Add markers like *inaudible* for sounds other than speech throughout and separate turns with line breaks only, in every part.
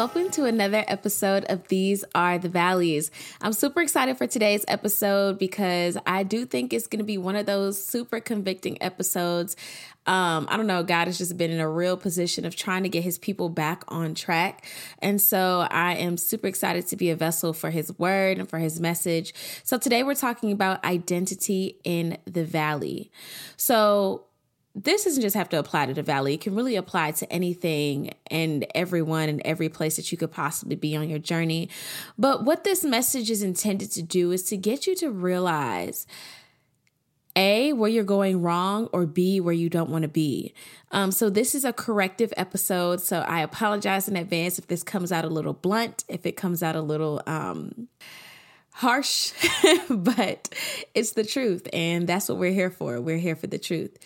welcome to another episode of These Are the Valleys. I'm super excited for today's episode because I do think it's going to be one of those super convicting episodes. Um, I don't know, God has just been in a real position of trying to get his people back on track. And so I am super excited to be a vessel for his word and for his message. So today we're talking about identity in the valley. So this doesn't just have to apply to the valley. It can really apply to anything and everyone and every place that you could possibly be on your journey. But what this message is intended to do is to get you to realize a, where you're going wrong, or B, where you don't want to be. Um, so, this is a corrective episode. So, I apologize in advance if this comes out a little blunt, if it comes out a little um, harsh, *laughs* but it's the truth. And that's what we're here for. We're here for the truth.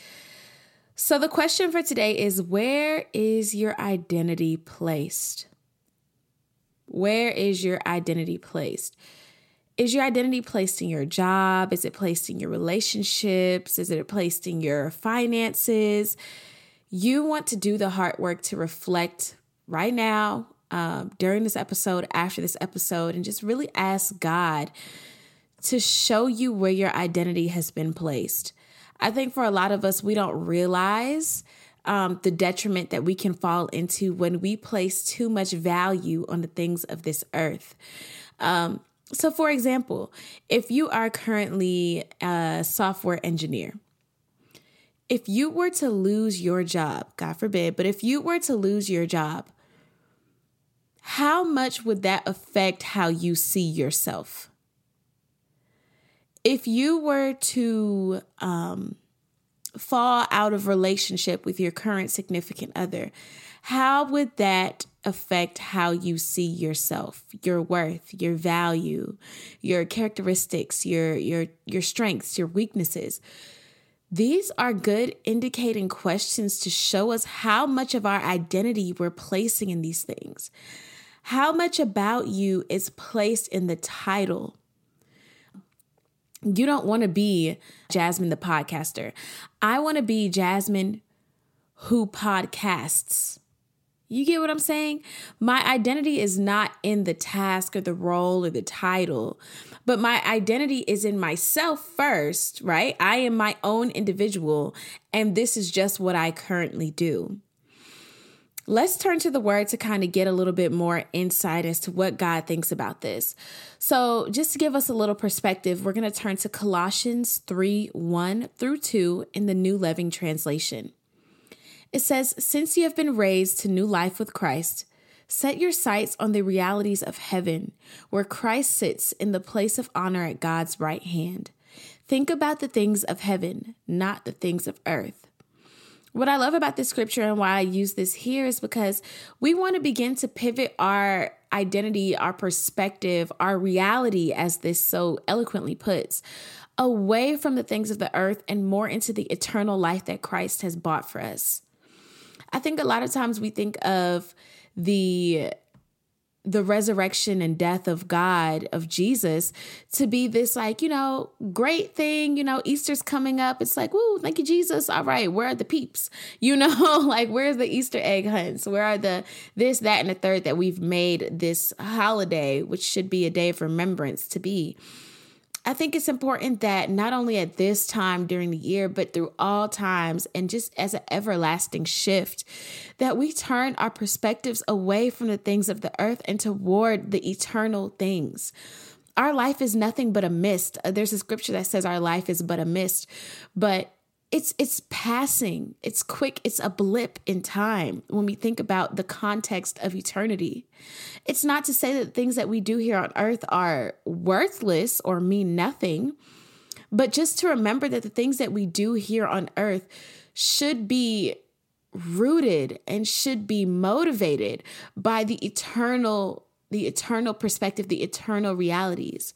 So, the question for today is where is your identity placed? Where is your identity placed? Is your identity placed in your job? Is it placed in your relationships? Is it placed in your finances? You want to do the hard work to reflect right now, um, during this episode, after this episode, and just really ask God to show you where your identity has been placed. I think for a lot of us, we don't realize um, the detriment that we can fall into when we place too much value on the things of this earth. Um, so, for example, if you are currently a software engineer, if you were to lose your job, God forbid, but if you were to lose your job, how much would that affect how you see yourself? If you were to um, fall out of relationship with your current significant other, how would that affect how you see yourself, your worth, your value, your characteristics, your your your strengths, your weaknesses? These are good indicating questions to show us how much of our identity we're placing in these things. How much about you is placed in the title you don't want to be Jasmine the podcaster. I want to be Jasmine who podcasts. You get what I'm saying? My identity is not in the task or the role or the title, but my identity is in myself first, right? I am my own individual, and this is just what I currently do. Let's turn to the word to kind of get a little bit more insight as to what God thinks about this. So, just to give us a little perspective, we're going to turn to Colossians 3 1 through 2 in the New Living Translation. It says, Since you have been raised to new life with Christ, set your sights on the realities of heaven, where Christ sits in the place of honor at God's right hand. Think about the things of heaven, not the things of earth. What I love about this scripture and why I use this here is because we want to begin to pivot our identity, our perspective, our reality, as this so eloquently puts, away from the things of the earth and more into the eternal life that Christ has bought for us. I think a lot of times we think of the the resurrection and death of God, of Jesus, to be this like, you know, great thing. You know, Easter's coming up. It's like, woo, thank you, Jesus. All right, where are the peeps? *laughs* You know, *laughs* like, where's the Easter egg hunts? Where are the this, that, and the third that we've made this holiday, which should be a day of remembrance to be? I think it's important that not only at this time during the year, but through all times and just as an everlasting shift, that we turn our perspectives away from the things of the earth and toward the eternal things. Our life is nothing but a mist. There's a scripture that says our life is but a mist, but it's it's passing. It's quick. It's a blip in time when we think about the context of eternity. It's not to say that things that we do here on earth are worthless or mean nothing but just to remember that the things that we do here on earth should be rooted and should be motivated by the eternal the eternal perspective the eternal realities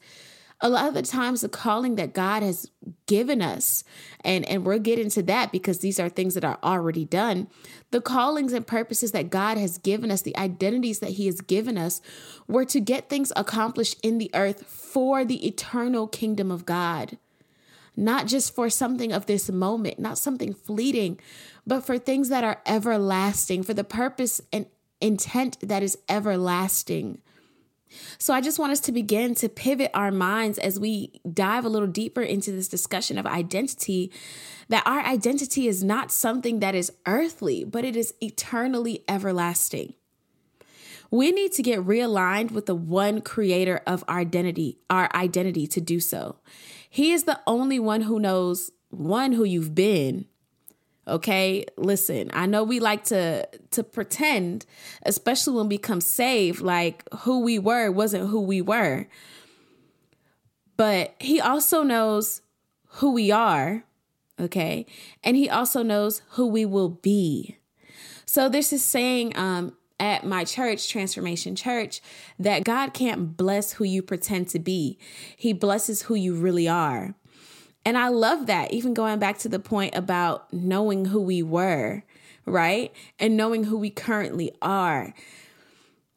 a lot of the times the calling that God has given us, and, and we'll get into that because these are things that are already done. The callings and purposes that God has given us, the identities that He has given us, were to get things accomplished in the earth for the eternal kingdom of God. Not just for something of this moment, not something fleeting, but for things that are everlasting, for the purpose and intent that is everlasting. So I just want us to begin to pivot our minds as we dive a little deeper into this discussion of identity that our identity is not something that is earthly, but it is eternally everlasting. We need to get realigned with the one creator of our identity, our identity to do so. He is the only one who knows one who you've been. Okay? Listen, I know we like to to pretend, especially when we become saved, like who we were wasn't who we were. But he also knows who we are, okay? And he also knows who we will be. So there's this saying um at my church, Transformation Church, that God can't bless who you pretend to be. He blesses who you really are. And I love that, even going back to the point about knowing who we were, right? And knowing who we currently are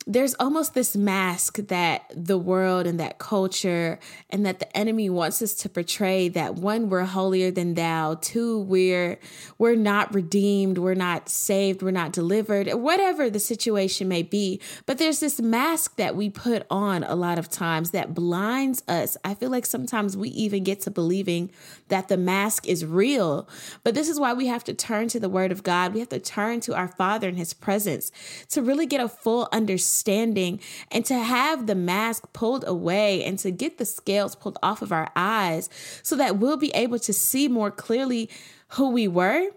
there's almost this mask that the world and that culture and that the enemy wants us to portray that one we're holier than thou two we're we're not redeemed we're not saved we're not delivered whatever the situation may be. But there's this mask that we put on a lot of times that blinds us. I feel like sometimes we even get to believing that the mask is real. But this is why we have to turn to the word of god. We have to turn to our father in his presence to really get a full understanding understanding and to have the mask pulled away and to get the scales pulled off of our eyes so that we'll be able to see more clearly who we were,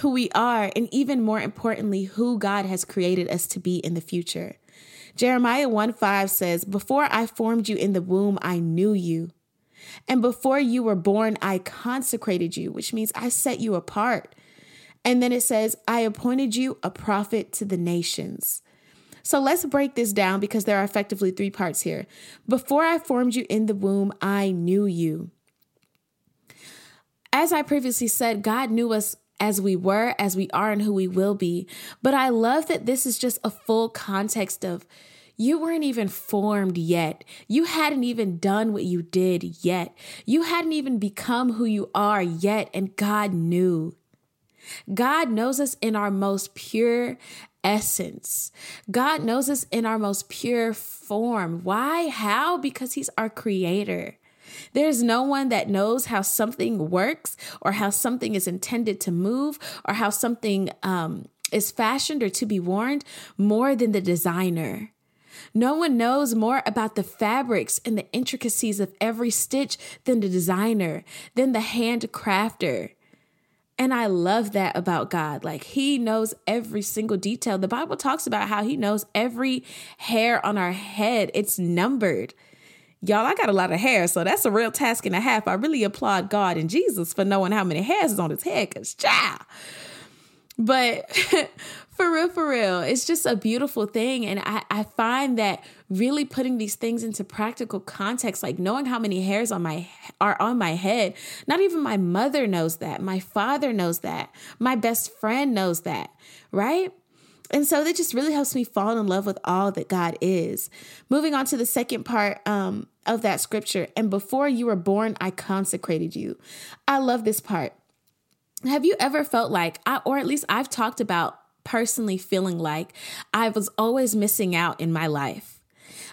who we are, and even more importantly, who God has created us to be in the future. Jeremiah 1 5 says, Before I formed you in the womb, I knew you. And before you were born, I consecrated you, which means I set you apart. And then it says, I appointed you a prophet to the nations. So let's break this down because there are effectively three parts here. Before I formed you in the womb, I knew you. As I previously said, God knew us as we were, as we are, and who we will be. But I love that this is just a full context of you weren't even formed yet. You hadn't even done what you did yet. You hadn't even become who you are yet, and God knew. God knows us in our most pure essence. God knows us in our most pure form. Why? How? Because He's our creator. There's no one that knows how something works or how something is intended to move or how something um, is fashioned or to be worn more than the designer. No one knows more about the fabrics and the intricacies of every stitch than the designer, than the hand crafter. And I love that about God. Like he knows every single detail. The Bible talks about how he knows every hair on our head. It's numbered. Y'all, I got a lot of hair, so that's a real task and a half. I really applaud God and Jesus for knowing how many hairs is on his head, cause child. But *laughs* for real, for real, it's just a beautiful thing. And I, I find that really putting these things into practical context, like knowing how many hairs on my are on my head, not even my mother knows that. My father knows that. My best friend knows that, right? And so that just really helps me fall in love with all that God is. Moving on to the second part um, of that scripture, and before you were born, I consecrated you. I love this part. Have you ever felt like, I, or at least I've talked about personally feeling like I was always missing out in my life?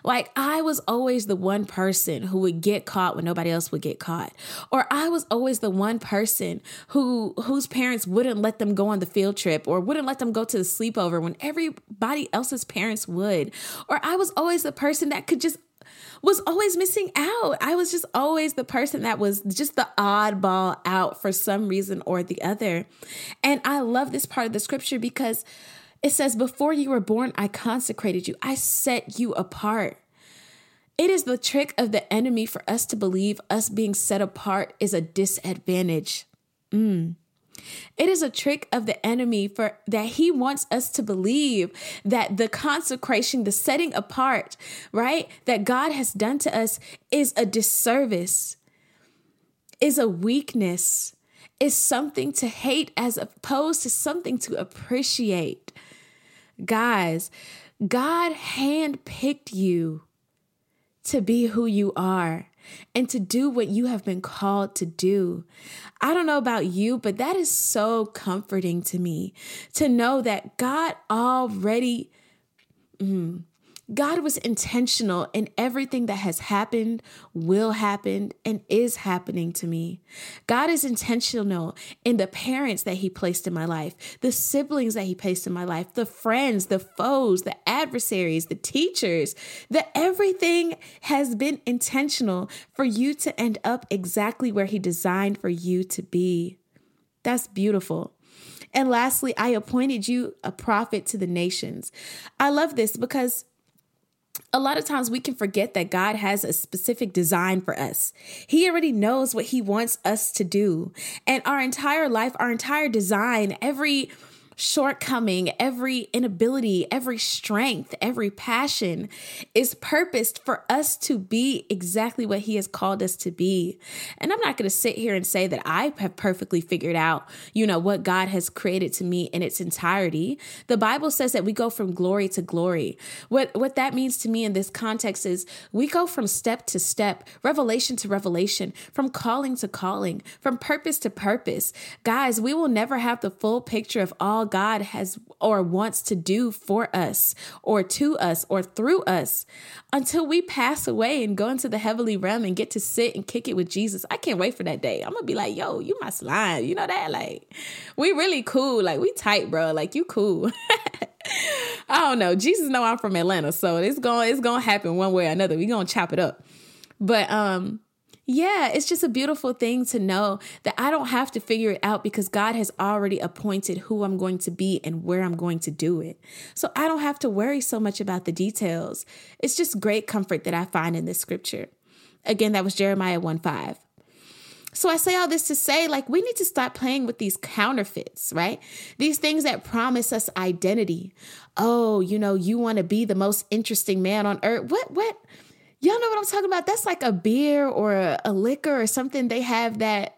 Like I was always the one person who would get caught when nobody else would get caught. Or I was always the one person who whose parents wouldn't let them go on the field trip or wouldn't let them go to the sleepover when everybody else's parents would. Or I was always the person that could just was always missing out. I was just always the person that was just the oddball out for some reason or the other. And I love this part of the scripture because it says, Before you were born, I consecrated you, I set you apart. It is the trick of the enemy for us to believe us being set apart is a disadvantage. Mm. It is a trick of the enemy for that he wants us to believe that the consecration, the setting apart, right, that God has done to us is a disservice, is a weakness, is something to hate as opposed to something to appreciate. Guys, God handpicked you to be who you are and to do what you have been called to do. I don't know about you, but that is so comforting to me to know that God already Mm. God was intentional in everything that has happened, will happen, and is happening to me. God is intentional in the parents that He placed in my life, the siblings that He placed in my life, the friends, the foes, the adversaries, the teachers, that everything has been intentional for you to end up exactly where He designed for you to be. That's beautiful. And lastly, I appointed you a prophet to the nations. I love this because a lot of times we can forget that God has a specific design for us. He already knows what He wants us to do. And our entire life, our entire design, every shortcoming, every inability, every strength, every passion is purposed for us to be exactly what He has called us to be. And I'm not going to sit here and say that I have perfectly figured out, you know, what God has created to me in its entirety. The Bible says that we go from glory to glory. What what that means to me in this context is we go from step to step, revelation to revelation, from calling to calling, from purpose to purpose. Guys, we will never have the full picture of all God has or wants to do for us or to us or through us until we pass away and go into the heavenly realm and get to sit and kick it with Jesus. I can't wait for that day. I'm gonna be like, yo, you my slime. You know that? Like, we really cool. Like, we tight, bro. Like, you cool. *laughs* I don't know. Jesus know I'm from Atlanta, so it's going to it's gonna happen one way or another. We gonna chop it up. But um yeah, it's just a beautiful thing to know that I don't have to figure it out because God has already appointed who I'm going to be and where I'm going to do it. So I don't have to worry so much about the details. It's just great comfort that I find in this scripture. Again, that was Jeremiah 1 5. So I say all this to say, like, we need to stop playing with these counterfeits, right? These things that promise us identity. Oh, you know, you want to be the most interesting man on earth. What, what? Y'all know what I'm talking about? That's like a beer or a, a liquor or something they have that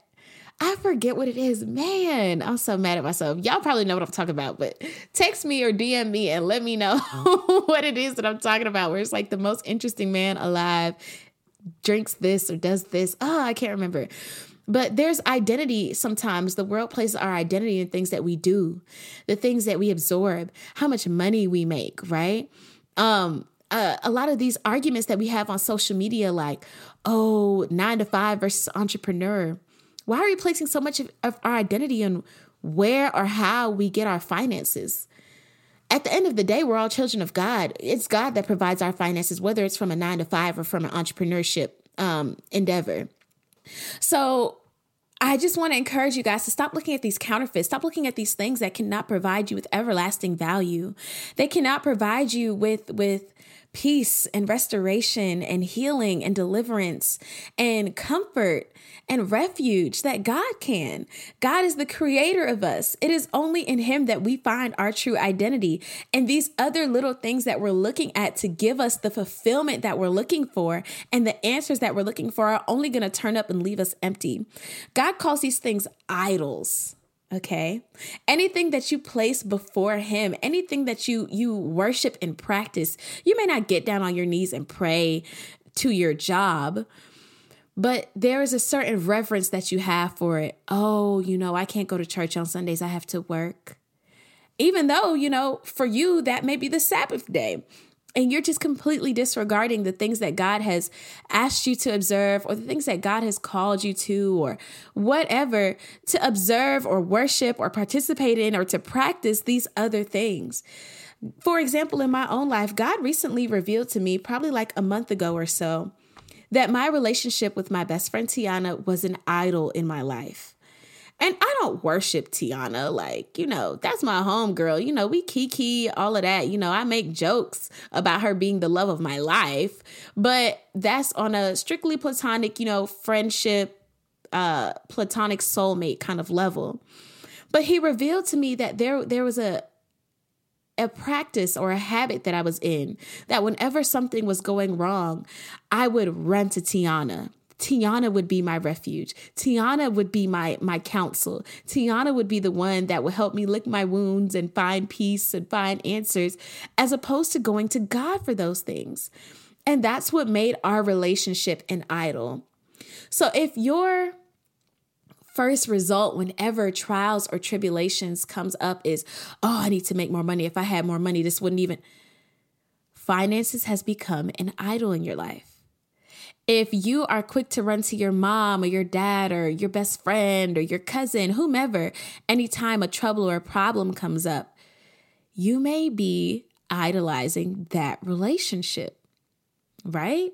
I forget what it is. Man, I'm so mad at myself. Y'all probably know what I'm talking about, but text me or DM me and let me know *laughs* what it is that I'm talking about. Where it's like the most interesting man alive drinks this or does this. Oh, I can't remember. But there's identity sometimes. The world places our identity in things that we do, the things that we absorb, how much money we make, right? Um, uh, a lot of these arguments that we have on social media, like, oh, nine to five versus entrepreneur. Why are we placing so much of, of our identity on where or how we get our finances? At the end of the day, we're all children of God. It's God that provides our finances, whether it's from a nine to five or from an entrepreneurship um, endeavor. So I just want to encourage you guys to stop looking at these counterfeits. Stop looking at these things that cannot provide you with everlasting value. They cannot provide you with with peace and restoration and healing and deliverance and comfort and refuge that God can. God is the creator of us. It is only in Him that we find our true identity. And these other little things that we're looking at to give us the fulfillment that we're looking for and the answers that we're looking for are only going to turn up and leave us empty. God calls these things idols okay? Anything that you place before him anything that you you worship and practice you may not get down on your knees and pray to your job but there is a certain reverence that you have for it. Oh you know i can't go to church on sundays. I have to work. Even though you know for you that may be the sabbath day and you're just completely disregarding the things that God has asked you to observe or the things that God has called you to or whatever to observe or worship or participate in or to practice these other things. For example, in my own life, God recently revealed to me, probably like a month ago or so, that my relationship with my best friend Tiana was an idol in my life. And I don't worship Tiana. Like, you know, that's my home girl. You know, we kiki, all of that. You know, I make jokes about her being the love of my life, but that's on a strictly platonic, you know, friendship, uh, platonic soulmate kind of level. But he revealed to me that there there was a a practice or a habit that I was in that whenever something was going wrong, I would run to Tiana Tiana would be my refuge. Tiana would be my my counsel. Tiana would be the one that would help me lick my wounds and find peace and find answers as opposed to going to God for those things. And that's what made our relationship an idol. So if your first result whenever trials or tribulations comes up is, "Oh, I need to make more money. If I had more money, this wouldn't even finances has become an idol in your life. If you are quick to run to your mom or your dad or your best friend or your cousin, whomever, anytime a trouble or a problem comes up, you may be idolizing that relationship right?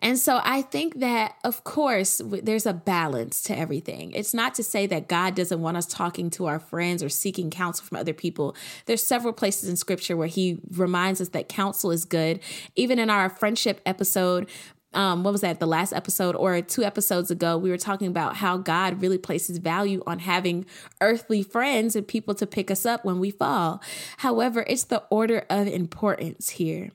And so I think that, of course, there's a balance to everything. It's not to say that God doesn't want us talking to our friends or seeking counsel from other people. There's several places in scripture where he reminds us that counsel is good. Even in our friendship episode, um, what was that, the last episode or two episodes ago, we were talking about how God really places value on having earthly friends and people to pick us up when we fall. However, it's the order of importance here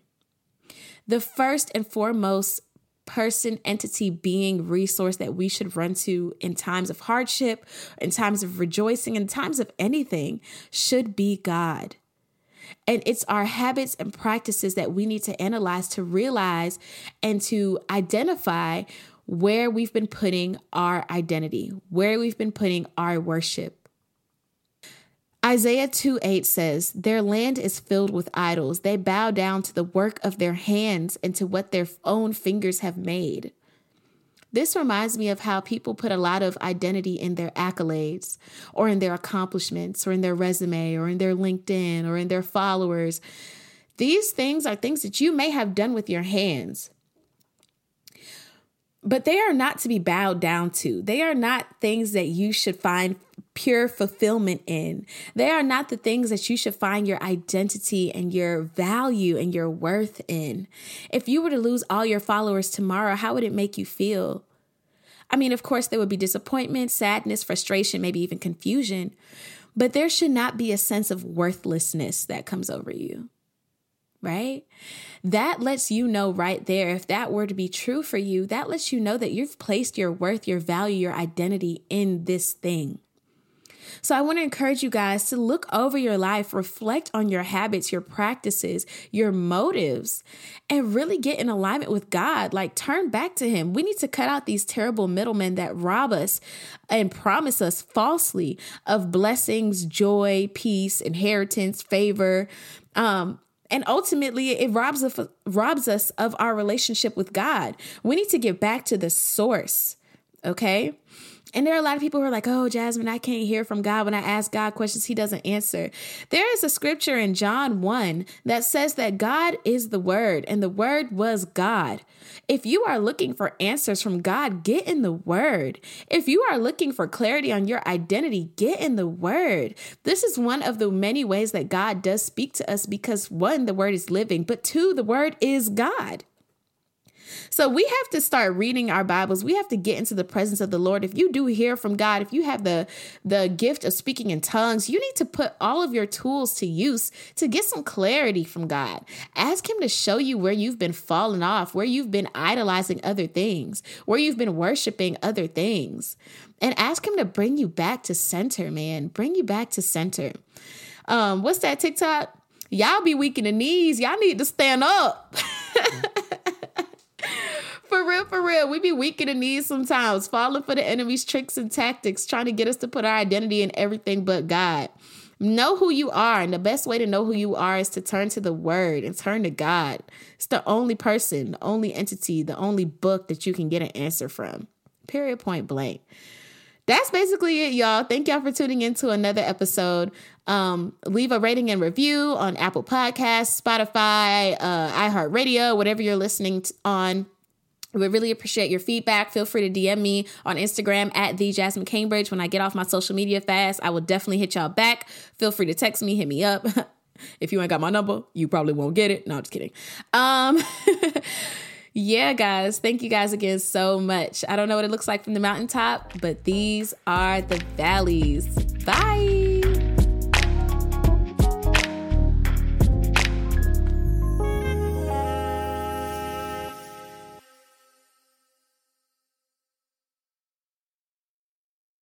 the first and foremost person, entity, being, resource that we should run to in times of hardship, in times of rejoicing, in times of anything should be God. And it's our habits and practices that we need to analyze to realize and to identify where we've been putting our identity, where we've been putting our worship. Isaiah 2 8 says, Their land is filled with idols. They bow down to the work of their hands and to what their own fingers have made. This reminds me of how people put a lot of identity in their accolades, or in their accomplishments, or in their resume, or in their LinkedIn, or in their followers. These things are things that you may have done with your hands, but they are not to be bowed down to. They are not things that you should find pure fulfillment in. They are not the things that you should find your identity and your value and your worth in. If you were to lose all your followers tomorrow, how would it make you feel? I mean, of course, there would be disappointment, sadness, frustration, maybe even confusion, but there should not be a sense of worthlessness that comes over you right? That lets you know right there, if that were to be true for you, that lets you know that you've placed your worth, your value, your identity in this thing. So I want to encourage you guys to look over your life, reflect on your habits, your practices, your motives, and really get in alignment with God. Like turn back to Him. We need to cut out these terrible middlemen that rob us and promise us falsely of blessings, joy, peace, inheritance, favor. Um, and ultimately it robs of robs us of our relationship with God. We need to get back to the source. Okay? And there are a lot of people who are like, oh, Jasmine, I can't hear from God. When I ask God questions, He doesn't answer. There is a scripture in John 1 that says that God is the Word and the Word was God. If you are looking for answers from God, get in the Word. If you are looking for clarity on your identity, get in the Word. This is one of the many ways that God does speak to us because one, the Word is living, but two, the Word is God. So we have to start reading our Bibles. We have to get into the presence of the Lord. If you do hear from God, if you have the the gift of speaking in tongues, you need to put all of your tools to use to get some clarity from God. Ask him to show you where you've been falling off, where you've been idolizing other things, where you've been worshiping other things. And ask him to bring you back to center, man. Bring you back to center. Um, what's that TikTok? Y'all be weak in the knees. Y'all need to stand up. *laughs* Real, for real. We be weak in the knees sometimes, falling for the enemy's tricks and tactics, trying to get us to put our identity in everything but God. Know who you are. And the best way to know who you are is to turn to the word and turn to God. It's the only person, the only entity, the only book that you can get an answer from. Period, point blank. That's basically it, y'all. Thank y'all for tuning in to another episode. Um, leave a rating and review on Apple Podcasts, Spotify, uh, iHeartRadio, whatever you're listening on. We really appreciate your feedback. Feel free to DM me on Instagram at the Jasmine Cambridge. When I get off my social media fast, I will definitely hit y'all back. Feel free to text me, hit me up. *laughs* if you ain't got my number, you probably won't get it. No, I'm just kidding. Um, *laughs* yeah, guys, thank you guys again so much. I don't know what it looks like from the mountaintop, but these are the valleys. Bye.